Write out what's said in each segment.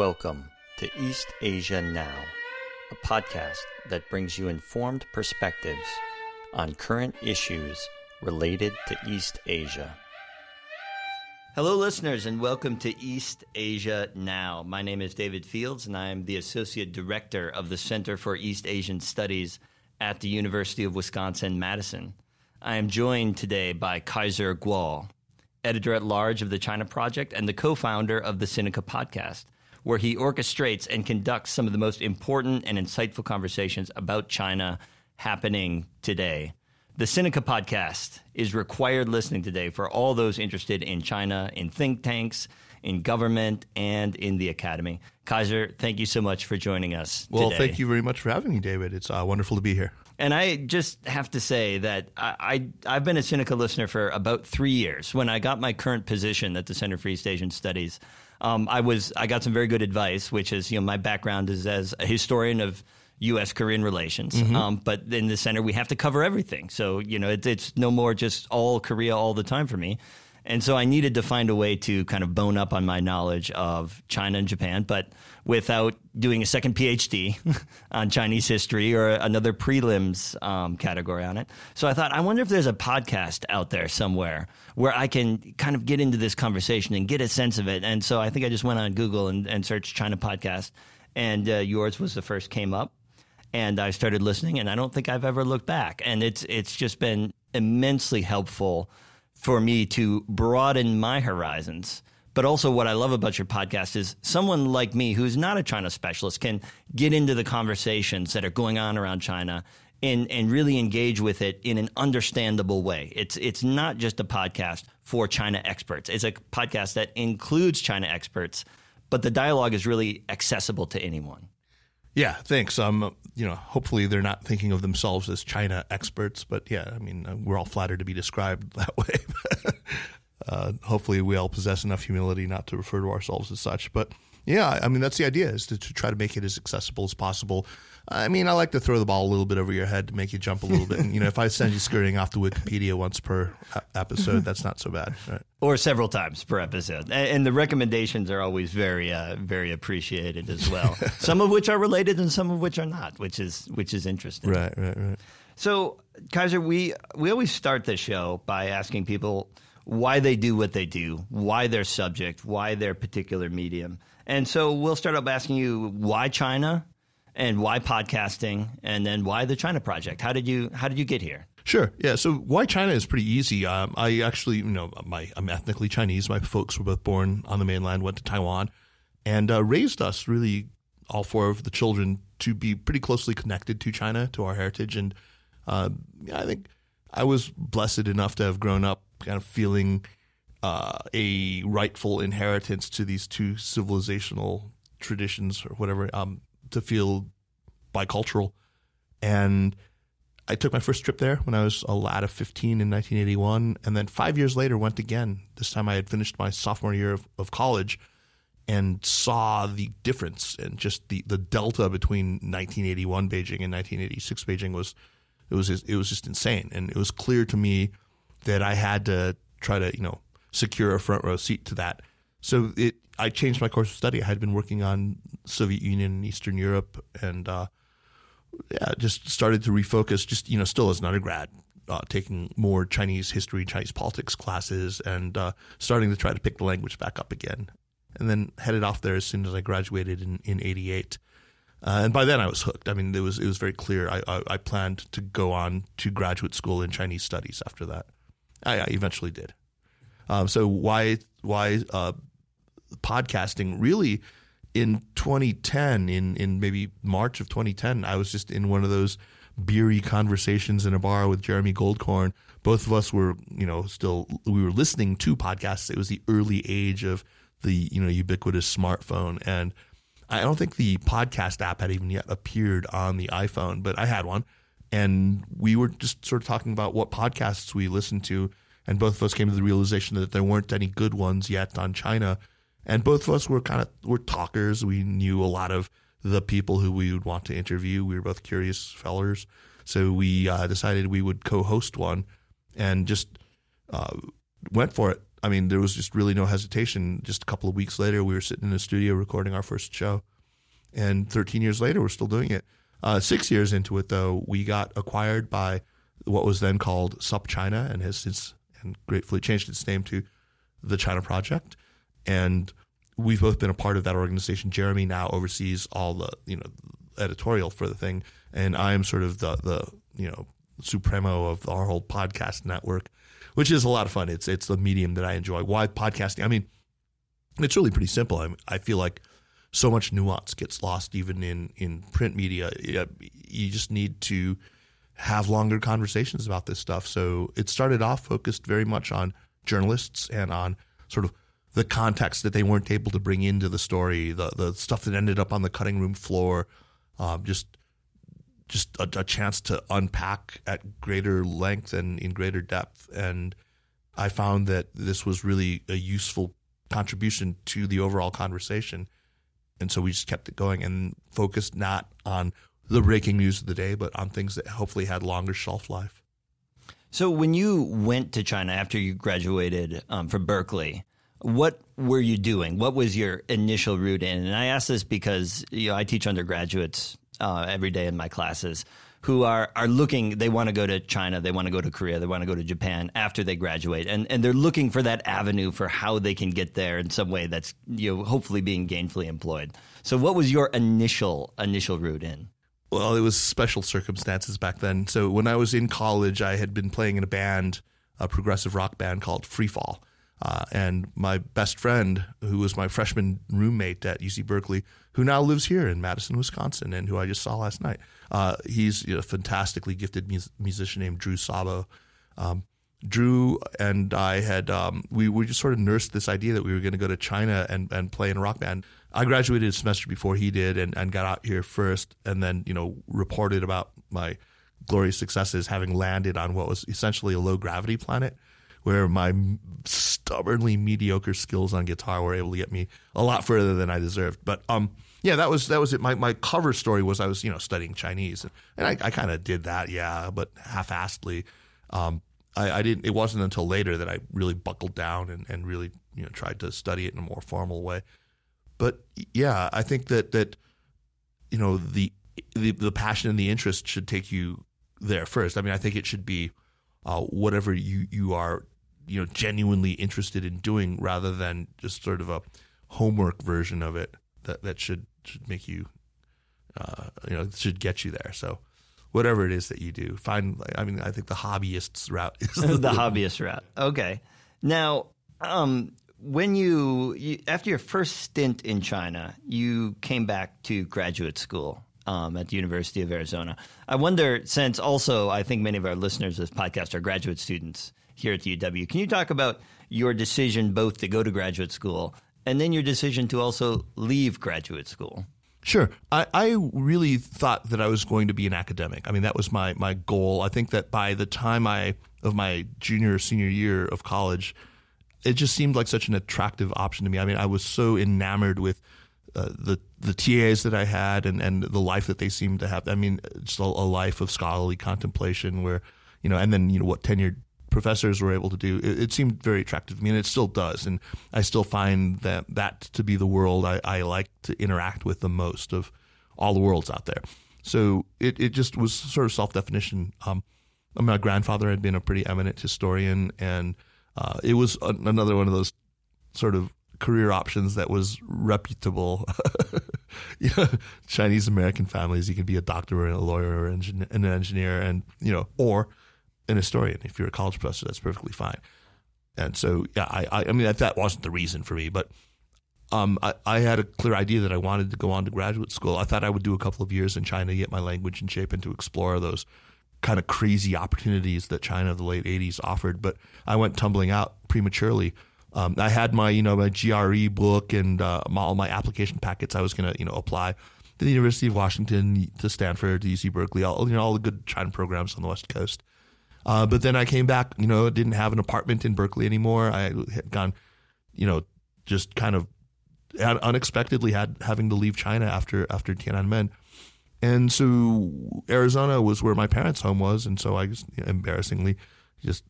Welcome to East Asia Now, a podcast that brings you informed perspectives on current issues related to East Asia. Hello, listeners, and welcome to East Asia Now. My name is David Fields, and I'm the Associate Director of the Center for East Asian Studies at the University of Wisconsin Madison. I am joined today by Kaiser Kuo, editor at large of the China Project and the co founder of the Sinica podcast, where he orchestrates and conducts some of the most important and insightful conversations about China happening today. The Sinica podcast is required listening today for all those interested in China, in think tanks, in government, and in the academy. Kaiser, thank you so much for joining us. Well, today. thank you very much for having me, David. It's uh, wonderful to be here. And I just have to say that I, I, have been a Sinica listener for about three years. When I got my current position at the Center for East Asian Studies, um, I was I got some very good advice, which is you know my background is as a historian of U.S. Korean relations. Mm-hmm. Um, but in the center, we have to cover everything. So you know it, it's no more just all Korea all the time for me. And so I needed to find a way to kind of bone up on my knowledge of China and Japan, but without doing a second PhD on Chinese history or another prelims um, category on it. So I thought, I wonder if there's a podcast out there somewhere where I can kind of get into this conversation and get a sense of it. And so I think I just went on Google and, and searched China podcast, and uh, yours was the first came up. And I started listening, and I don't think I've ever looked back. And it's it's just been immensely helpful for me to broaden my horizons. But also, what I love about your podcast is someone like me who's not a China specialist can get into the conversations that are going on around China and, and really engage with it in an understandable way. It's, it's not just a podcast for China experts, it's a podcast that includes China experts, but the dialogue is really accessible to anyone. Yeah, thanks. Um, you know, hopefully they're not thinking of themselves as China experts, but yeah, I mean, uh, we're all flattered to be described that way. uh, hopefully, we all possess enough humility not to refer to ourselves as such. But yeah, I mean, that's the idea: is to, to try to make it as accessible as possible I mean, I like to throw the ball a little bit over your head to make you jump a little bit. And, you know, if I send you skirting off to Wikipedia once per episode, that's not so bad. Right? Or several times per episode. And the recommendations are always very, uh, very appreciated as well. some of which are related and some of which are not, which is which is interesting. Right, right, right. So, Kaiser, we we always start the show by asking people why they do what they do, why their subject, why their particular medium. And so we'll start up asking you why China, and why podcasting, and then why the China Project. How did you How did you get here? Sure. Yeah. So why China is pretty easy. Um, I actually, you know, my I'm ethnically Chinese. My folks were both born on the mainland, went to Taiwan, and uh, raised us really all four of the children to be pretty closely connected to China, to our heritage, and uh, I think I was blessed enough to have grown up kind of feeling uh, a rightful inheritance to these two civilizational traditions or whatever. Um, to feel bicultural. And I took my first trip there when I was a lad of 15 in 1981. And then five years later, went again. This time I had finished my sophomore year of, of college and saw the difference and just the, the delta between 1981 Beijing and 1986 Beijing was it was it was just insane and it was clear to me that I had to try to you know secure a front row seat to that so it I changed my course of study. I had been working on Soviet Union and Eastern Europe, and uh, yeah, just started to refocus. Just you know, still as an undergrad, uh, taking more Chinese history, Chinese politics classes, and uh, starting to try to pick the language back up again. And then headed off there as soon as I graduated in in '88. Uh, and by then I was hooked. I mean, it was it was very clear. I, I, I planned to go on to graduate school in Chinese studies after that. I, I eventually did. Um, so why why uh, podcasting really in 2010 in in maybe March of 2010 I was just in one of those beery conversations in a bar with Jeremy Goldkorn both of us were you know still we were listening to podcasts. It was the early age of the you know ubiquitous smartphone. And I don't think the podcast app had even yet appeared on the iPhone but I had one. And we were just sort of talking about what podcasts we listened to and both of us came to the realization that there weren't any good ones yet on China and both of us were kind of were talkers. We knew a lot of the people who we would want to interview. We were both curious fellers, so we uh, decided we would co-host one, and just uh, went for it. I mean, there was just really no hesitation. Just a couple of weeks later, we were sitting in the studio recording our first show, and 13 years later, we're still doing it. Uh, six years into it, though, we got acquired by what was then called SupChina and has since and gratefully changed its name to the China Project. And we've both been a part of that organization. Jeremy now oversees all the you know editorial for the thing, and I'm sort of the the you know supremo of our whole podcast network, which is a lot of fun. It's it's the medium that I enjoy. Why podcasting? I mean, it's really pretty simple. I, I feel like so much nuance gets lost even in in print media. You just need to have longer conversations about this stuff. So it started off focused very much on journalists and on sort of the context that they weren't able to bring into the story, the the stuff that ended up on the cutting room floor, um, just just a, a, chance to unpack at greater length and in greater depth. And I found that this was really a useful contribution to the overall conversation. And so we just kept it going and focused not on the breaking news of the day, but on things that hopefully had longer shelf life. So when you went to China after you graduated um, from Berkeley, what were you doing? What was your initial route in? And I ask this because you know I teach undergraduates uh, every day in my classes who are are looking. They want to go to China. They want to go to Korea. They want to go to Japan after they graduate, and and they're looking for that avenue for how they can get there in some way that's you know hopefully being gainfully employed. So, what was your initial initial route in? Well, it was special circumstances back then. So when I was in college, I had been playing in a band, a progressive rock band called Freefall uh, and my best friend, who was my freshman roommate at UC Berkeley, who now lives here in Madison, Wisconsin, and who I just saw last night. Uh, he's a fantastically gifted musician named Drew Sabo. Um, Drew and I had um, we we just sort of nursed this idea that we were going to go to China and, and play in a rock band. I graduated a semester before he did and, and got out here first, and then you know reported about my glorious successes having landed on what was essentially a low gravity planet where my stubbornly mediocre skills on guitar were able to get me a lot further than I deserved. But um, yeah, that was that was it. My my cover story was I was you know studying Chinese, and, I, I kind of did that, yeah, but half-assedly. Um, I, I, didn't. It wasn't until later that I really buckled down and, and really you know tried to study it in a more formal way. But yeah, I think that that you know the the, the passion and the interest should take you there first. I mean, I think it should be uh, whatever you you are you know genuinely interested in doing rather than just sort of a homework version of it that that should should make you uh, you know should get you there so whatever it is that you do find i mean i think the hobbyists route is the, the hobbyist route okay now um, when you, you, after your first stint in china you came back to graduate school um, at the University of Arizona. I wonder, since also I think many of our listeners of this podcast are graduate students here at the UW, can you talk about your decision both to go to graduate school and then your decision to also leave graduate school? Sure. I, I really thought that I was going to be an academic. I mean, that was my, my goal. I think that by the time I of my junior or senior year of college, it just seemed like such an attractive option to me. I mean, I was so enamored with uh, the the TAs that I had and, and the life that they seemed to have. I mean, just a, a, life of scholarly contemplation where, you know, and then, you know, what tenured professors were able to do. It, it seemed very attractive to me and it still does. And I still find that that to be the world I, I like to interact with the most of all the worlds out there. So it, it just was sort of self definition. Um, my grandfather had been a pretty eminent historian and uh, it was another one of those sort of career options that was reputable. you know, Chinese American families, you can be a doctor or a lawyer or an engineer, and you know, or an historian. If you're a college professor, that's perfectly fine. And so, yeah, I, I, I mean, that, that wasn't the reason for me, but um, I, I had a clear idea that I wanted to go on to graduate school. I thought I would do a couple of years in China, to get my language in shape, and to explore those kind of crazy opportunities that China of the late 80s offered. But I went tumbling out prematurely um, I had my you know my GRE book and uh, all my application packets. I was going to you know apply to the University of Washington, to Stanford, to UC Berkeley, all you know all the good China programs on the West Coast. Uh, but then I came back, you know, didn't have an apartment in Berkeley anymore. I had gone, you know, just kind of unexpectedly had having to leave China after after Tiananmen. And so Arizona was where my parents' home was, and so I just you know, embarrassingly just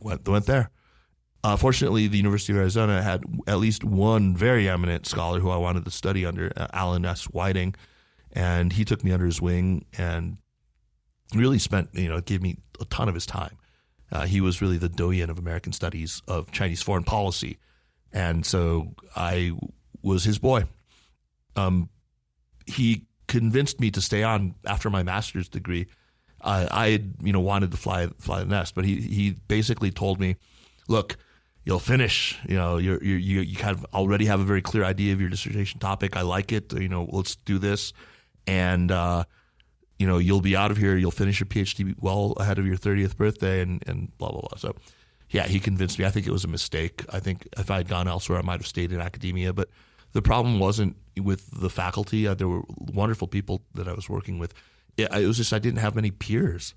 went went there. Uh, fortunately, the University of Arizona had at least one very eminent scholar who I wanted to study under, uh, Allen S. Whiting, and he took me under his wing and really spent, you know, gave me a ton of his time. Uh, he was really the doyen of American studies of Chinese foreign policy, and so I was his boy. Um, he convinced me to stay on after my master's degree. Uh, I you know, wanted to fly fly the nest, but he he basically told me, "Look, you'll finish. You know, you're, you you kind of already have a very clear idea of your dissertation topic. I like it. You know, let's do this, and uh, you know, you'll be out of here. You'll finish your PhD well ahead of your 30th birthday, and and blah blah blah. So, yeah, he convinced me. I think it was a mistake. I think if I had gone elsewhere, I might have stayed in academia, but the problem wasn't with the faculty. Uh, there were wonderful people that I was working with. It, it, was just I didn't have many peers.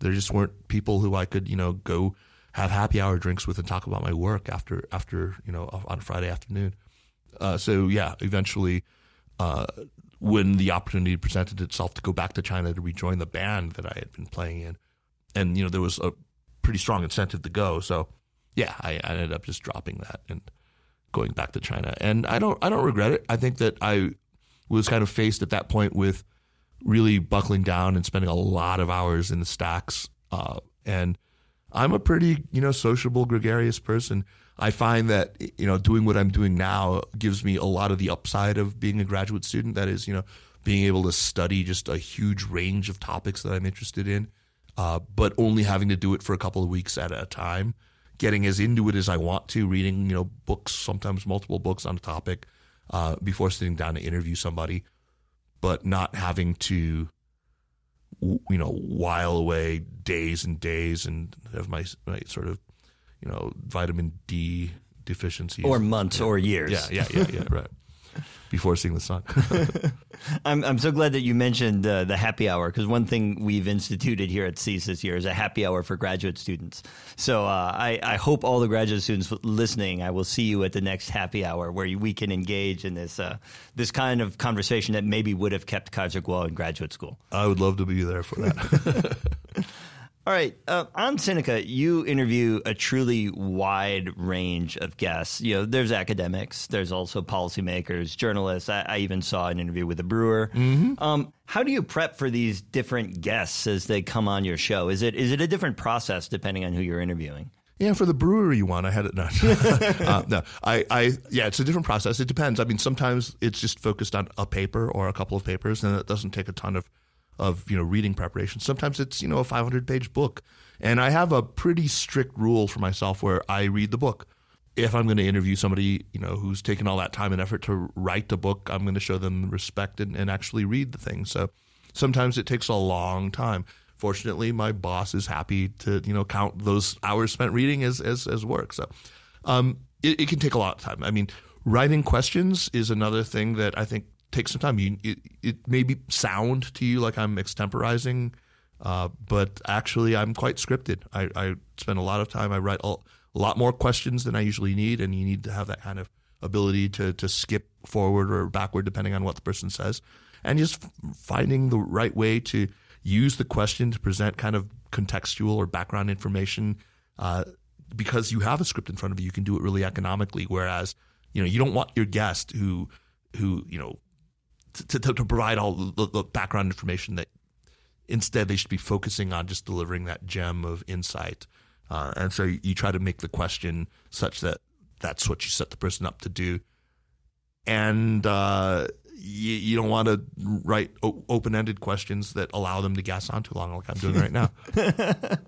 There just weren't people who I could you know go have happy hour drinks with and talk about my work after after you know on Friday afternoon. Uh, so yeah, eventually, uh, when the opportunity presented itself to go back to China to rejoin the band that I had been playing in, and you know there was a pretty strong incentive to go. So yeah, I, I ended up just dropping that and going back to China. And I don't I don't regret it. I think that I was kind of faced at that point with really buckling down and spending a lot of hours in the stacks. Uh, and I'm a pretty you know sociable, gregarious person. I find that you know doing what I'm doing now gives me a lot of the upside of being a graduate student. That is, you know, being able to study just a huge range of topics that I'm interested in, uh, but only having to do it for a couple of weeks at a time getting as into it as I want to, reading you know books, sometimes multiple books on a topic uh, before sitting down to interview somebody, but not having to you know while away days and days and have my, my sort of you know vitamin D deficiencies or months yeah. or years. Yeah, yeah, yeah, yeah, right. Before seeing the sun. I'm I'm so glad that you mentioned uh, the happy hour because one thing we've instituted here at CEAS this year is a happy hour for graduate students. So uh, I I hope all the graduate students listening, I will see you at the next happy hour where we can engage in this uh, this kind of conversation that maybe would have kept Kaiser Kuo in graduate school. I would love to be there for that. All right, uh, on Sinica, you interview a truly wide range of guests. You know, there's academics, there's also policymakers, journalists. I, I even saw an interview with a brewer. Mm-hmm. Um, how do you prep for these different guests as they come on your show? Is it is it a different process depending on who you're interviewing? Yeah, for the brewery one, I had it not. uh, no, I, I, yeah, it's a different process. It depends. I mean, sometimes it's just focused on a paper or a couple of papers, and it doesn't take a ton of of you know reading preparation. Sometimes it's you know a 500 page book, and I have a pretty strict rule for myself where I read the book. If I'm going to interview somebody you know who's taken all that time and effort to write a book, I'm going to show them respect and, and actually read the thing. So sometimes it takes a long time. Fortunately, my boss is happy to you know count those hours spent reading as as, as work. So um, it, it can take a lot of time. I mean, writing questions is another thing that I think take some time. You, it, it may be sound to you like I'm extemporizing, uh, but actually I'm quite scripted. I, I, spend a lot of time. I write a, a lot more questions than I usually need, and you need to have that kind of ability to to skip forward or backward depending on what the person says, and just finding the right way to use the question to present kind of contextual or background information. Uh, because you have a script in front of you, you can do it really economically. Whereas, you know, you don't want your guest who who you know to, to, to provide all the, the, background information that instead they should be focusing on just delivering that gem of insight. Uh, and so you try to make the question such that that's what you set the person up to do. And uh, you, you, don't want to write o- open ended questions that allow them to gas on too long, like I'm doing right now.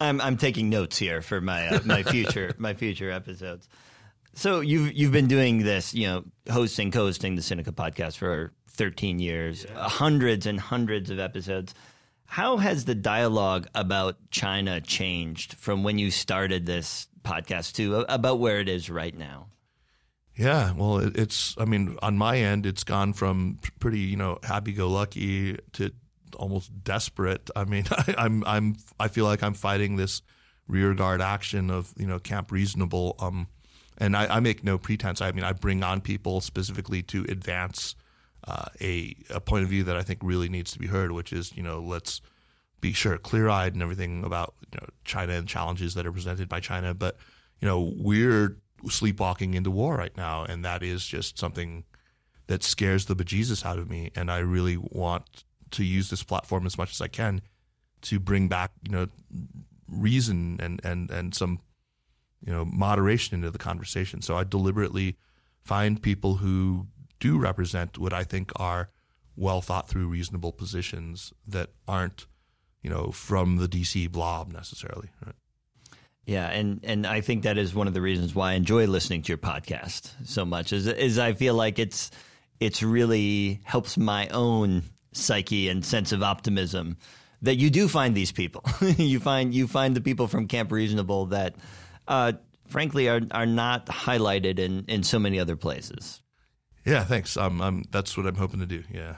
I'm I'm taking notes here for my uh, my future my future episodes. So you've you've been doing this, you know, hosting, co-hosting the Sinica podcast for 13 years, yeah. hundreds and hundreds of episodes. How has the dialogue about China changed from when you started this podcast to about where it is right now? Yeah, well, it's. I mean, on my end, it's gone from pretty, you know, happy-go-lucky to almost desperate. I mean, I, I'm, I'm, I feel like I'm fighting this rearguard action of, you know, Camp Reasonable. Um, and I, I, make no pretense. I mean, I bring on people specifically to advance uh, a, a point of view that I think really needs to be heard, which is, you know, let's be sure clear eyed and everything about you know, China and challenges that are presented by China, but you know, we're sleepwalking into war right now, and that is just something that scares the bejesus out of me. And I really want to use this platform as much as I can to bring back, you know, reason and and and some, you know, moderation into the conversation. So I deliberately find people who do represent what I think are well thought through, reasonable positions that aren't, you know, from the DC blob necessarily. Right? Yeah, and and I think that is one of the reasons why I enjoy listening to your podcast so much. Is is I feel like it's it's really helps my own psyche and sense of optimism that you do find these people. you find you find the people from Camp Reasonable that, uh, frankly, are are not highlighted in in so many other places. Yeah, thanks. Um, um, that's what I'm hoping to do. Yeah.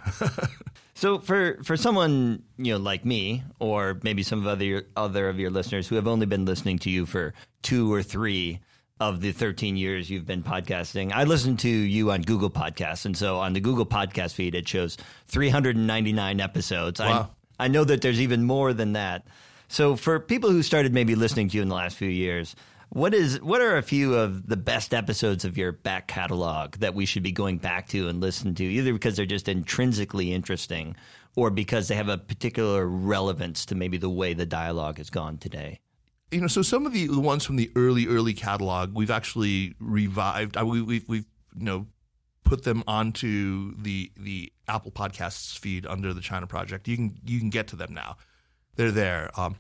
so for for someone you know like me, or maybe some of other other of your listeners who have only been listening to you for two or three of the 13 years you've been podcasting, I listen to you on Google Podcasts, and so on the Google Podcast feed, it shows 399 episodes. Wow. I, I know that there's even more than that. So for people who started maybe listening to you in the last few years, what is what are a few of the best episodes of your back catalog that we should be going back to and listen to, either because they're just intrinsically interesting or because they have a particular relevance to maybe the way the dialogue has gone today? You know, so some of the, ones from the early early catalog we've actually revived. I, we, we've we've you know put them onto the the Apple Podcasts feed under the China Project. You can you can get to them now. They're there. Um,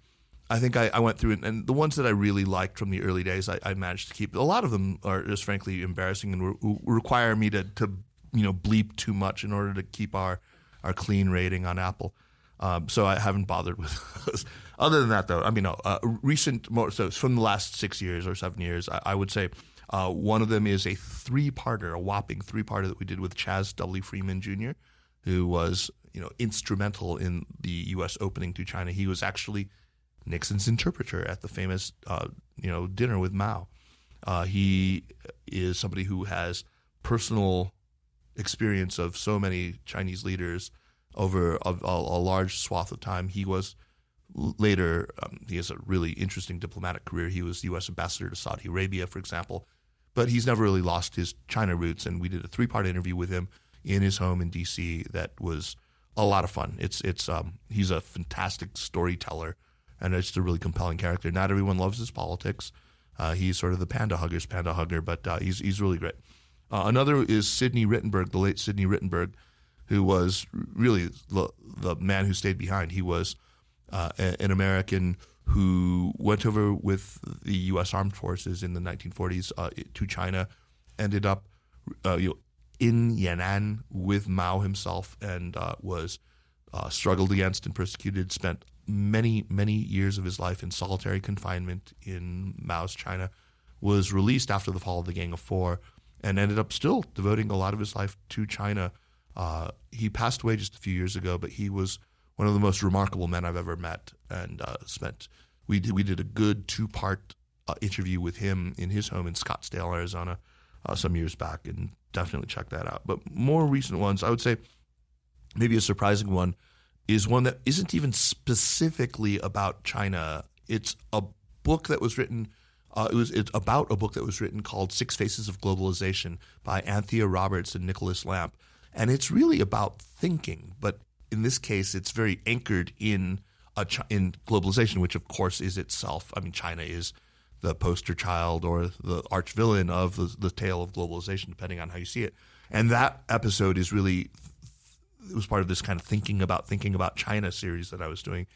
I think I, I, went through it, and the ones that I really liked from the early days, I, I managed to keep. A lot of them are just frankly embarrassing and re- require me to, to, you know, bleep too much in order to keep our, our clean rating on Apple. Um, so I haven't bothered with those. Other than that, though, I mean, no, uh, recent, more, so from the last six years or seven years, I, I would say uh, one of them is a three-parter, a whopping three-parter that we did with Chas W. Freeman Jr., who was, you know, instrumental in the U.S. opening to China. He was actually Nixon's interpreter at the famous uh, you know dinner with Mao. Uh, he is somebody who has personal experience of so many Chinese leaders over a, a, large swath of time. He was later um, he has a really interesting diplomatic career. He was U.S. ambassador to Saudi Arabia, for example, but he's never really lost his China roots. And we did a three part interview with him in his home in D.C. that was a lot of fun. It's it's um, he's a fantastic storyteller and it's a really compelling character. Not everyone loves his politics. Uh, he's sort of the panda hugger's panda hugger, but uh, he's he's really great. Uh, another is Sidney Rittenberg, the late Sidney Rittenberg, who was really the, the man who stayed behind. He was uh, an American who went over with the U.S. Armed Forces in the 1940s uh, to China, ended up uh, you know, in Yan'an with Mao himself, and was struggled against and persecuted. Spent many, many years of his life in solitary confinement in Mao's China, was released after the fall of the Gang of Four, and ended up still devoting a lot of his life to China. Uh, he passed away just a few years ago, but he was one of the most remarkable men I've ever met, and uh, spent. We did, we did a good two part uh, interview with him in his home in Scottsdale, Arizona, uh, some years back, and definitely check that out. But more recent ones, I would say, maybe a surprising one is one that isn't even specifically about China. It's a book that was written. Uh, it was it's about a book that was written called Six Faces of Globalization by Anthea Roberts and Nicholas Lamp, and it's really about thinking. But in this case, it's very anchored in a, in globalization, which of course is itself. I mean, China is the poster child or the arch villain of the, the tale of globalization, depending on how you see it. And that episode is really it was part of this kind of thinking about thinking about China series that I was doing.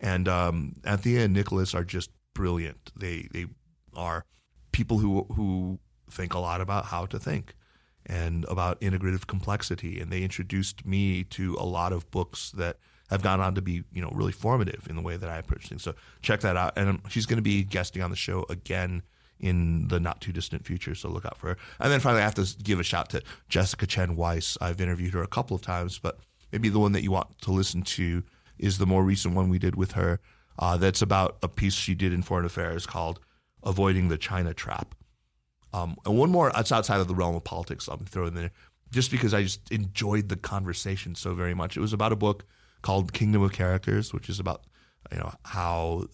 And um, Anthea and Nicholas are just brilliant. They they are people who who think a lot about how to think and about integrative complexity. And they introduced me to a lot of books that have gone on to be you know really formative in the way that I approach things. So check that out. And she's going to be guesting on the show again in the not too distant future. So look out for her. And then finally, I have to give a shout to Jessica Chen Weiss. I've interviewed her a couple of times, but maybe the one that you want to listen to is the more recent one we did with her. Uh, that's about a piece she did in Foreign Affairs called "Avoiding the China Trap." Um, and one more that's outside of the realm of politics. I'll throw in there just because I just enjoyed the conversation so very much. It was about a book called Kingdom of Characters, which is about you know how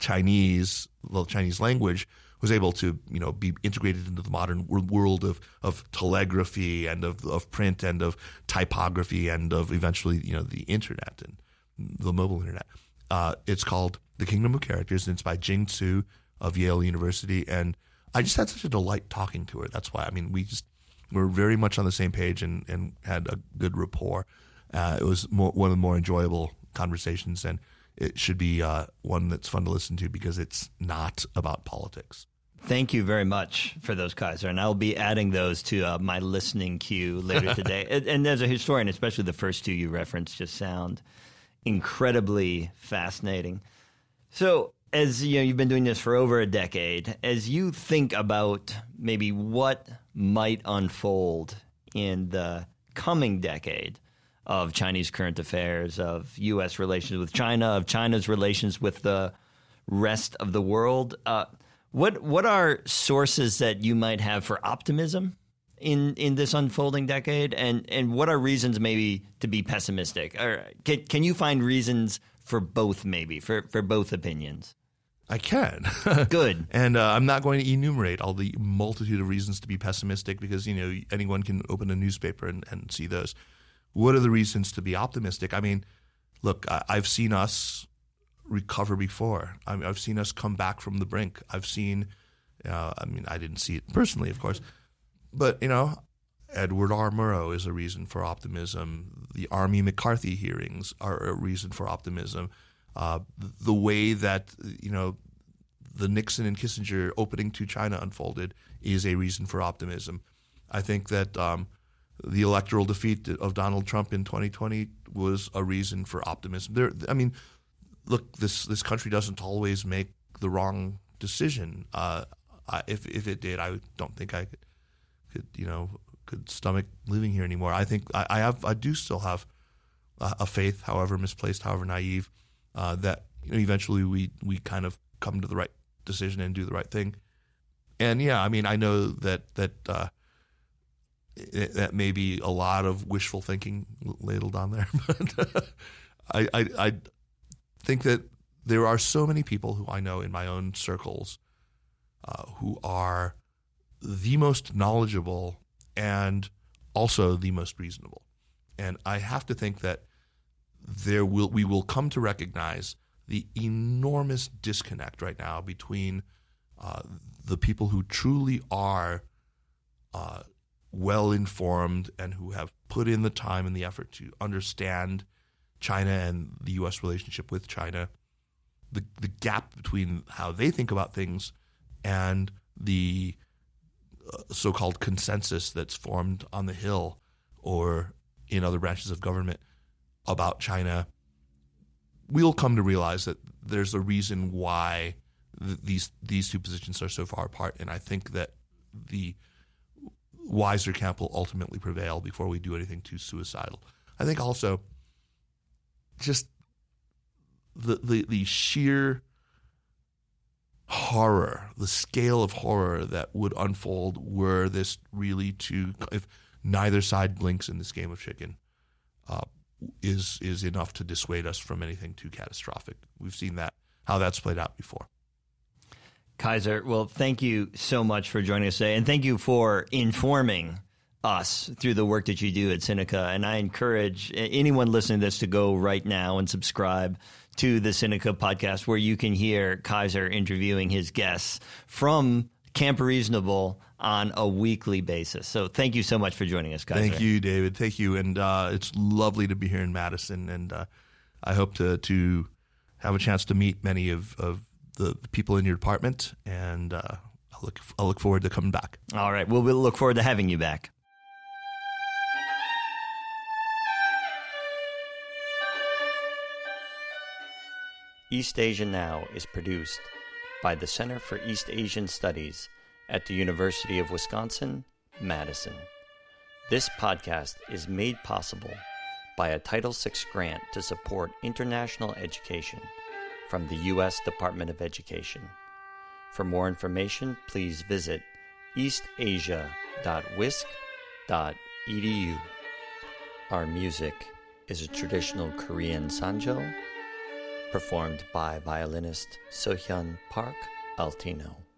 Chinese, the Chinese language was able to you know be integrated into the modern world of of telegraphy and of of print and of typography and of eventually you know the internet and the mobile internet. Uh, it's called The Kingdom of Characters, and it's by Jing Tsu of Yale University. And I just had such a delight talking to her. That's why I mean we just were very much on the same page and and had a good rapport. Uh, it was more, one of the more enjoyable conversations and it should be uh, one that's fun to listen to because it's not about politics. Thank you very much for those, Kaiser. And I'll be adding those to uh, my listening queue later today. and, and, as a historian, especially the first two you referenced, just sound incredibly fascinating. So, as you know, you've been doing this for over a decade. As you think about maybe what might unfold in the coming decade, of Chinese current affairs, of U.S. relations with China, of China's relations with the rest of the world. Uh, what what are sources that you might have for optimism in in this unfolding decade, and and what are reasons maybe to be pessimistic? Or can can you find reasons for both, maybe for for both opinions? I can. Good. and uh, I'm not going to enumerate all the multitude of reasons to be pessimistic because you know anyone can open a newspaper and, and see those what are the reasons to be optimistic? I mean, look, I, have seen us recover before. I mean, I've seen us come back from the brink. I've seen, uh, I mean, I didn't see it personally, of course, but you know, Edward R. Murrow is a reason for optimism. The Army McCarthy hearings are a reason for optimism. Uh, the way that you know the Nixon and Kissinger opening to China unfolded is a reason for optimism. I think that um, the electoral defeat of Donald Trump in 2020 was a reason for optimism. There, I mean, look, this this country doesn't always make the wrong decision. Uh, I, if if it did, I don't think I could, could you know could stomach living here anymore. I think I, I have I do still have a, a faith, however misplaced, however naive, uh, that you know, eventually we we kind of come to the right decision and do the right thing. And yeah, I mean, I know that that. Uh, that may be a lot of wishful thinking ladled on there, but I, I, I think that there are so many people who I know in my own circles uh, who are the most knowledgeable and also the most reasonable, and I have to think that there will we will come to recognize the enormous disconnect right now between uh, the people who truly are uh, well informed and who have put in the time and the effort to understand China and the U.S. relationship with China, the the gap between how they think about things and the uh, so-called consensus that's formed on the Hill or in other branches of government about China, we'll come to realize that there's a reason why th- these these two positions are so far apart, and I think that the wiser camp will ultimately prevail before we do anything too suicidal. I think also just the the, the sheer horror, the scale of horror that would unfold were this really to if neither side blinks in this game of chicken, uh, is is enough to dissuade us from anything too catastrophic. We've seen that how that's played out before. Kaiser, well, thank you so much for joining us today, and thank you for informing us through the work that you do at Sinica. And I encourage anyone listening to this to go right now and subscribe to the Sinica podcast, where you can hear Kaiser interviewing his guests from Camp Reasonable on a weekly basis. So thank you so much for joining us, Kaiser. Thank you, David. Thank you, and uh, it's lovely to be here in Madison, and uh, I hope to to have a chance to meet many of, of the, people in your department, and uh, I'll look I'll look forward to coming back. All right, we'll, we'll look forward to having you back. East Asia Now is produced by the Center for East Asian Studies at the University of Wisconsin, Madison. This podcast is made possible by a Title VI grant to support international education from the U.S. Department of Education. For more information, please visit eastasia.wisc.edu. Our music is a traditional Korean sanjo performed by violinist Sohyun Park Altino.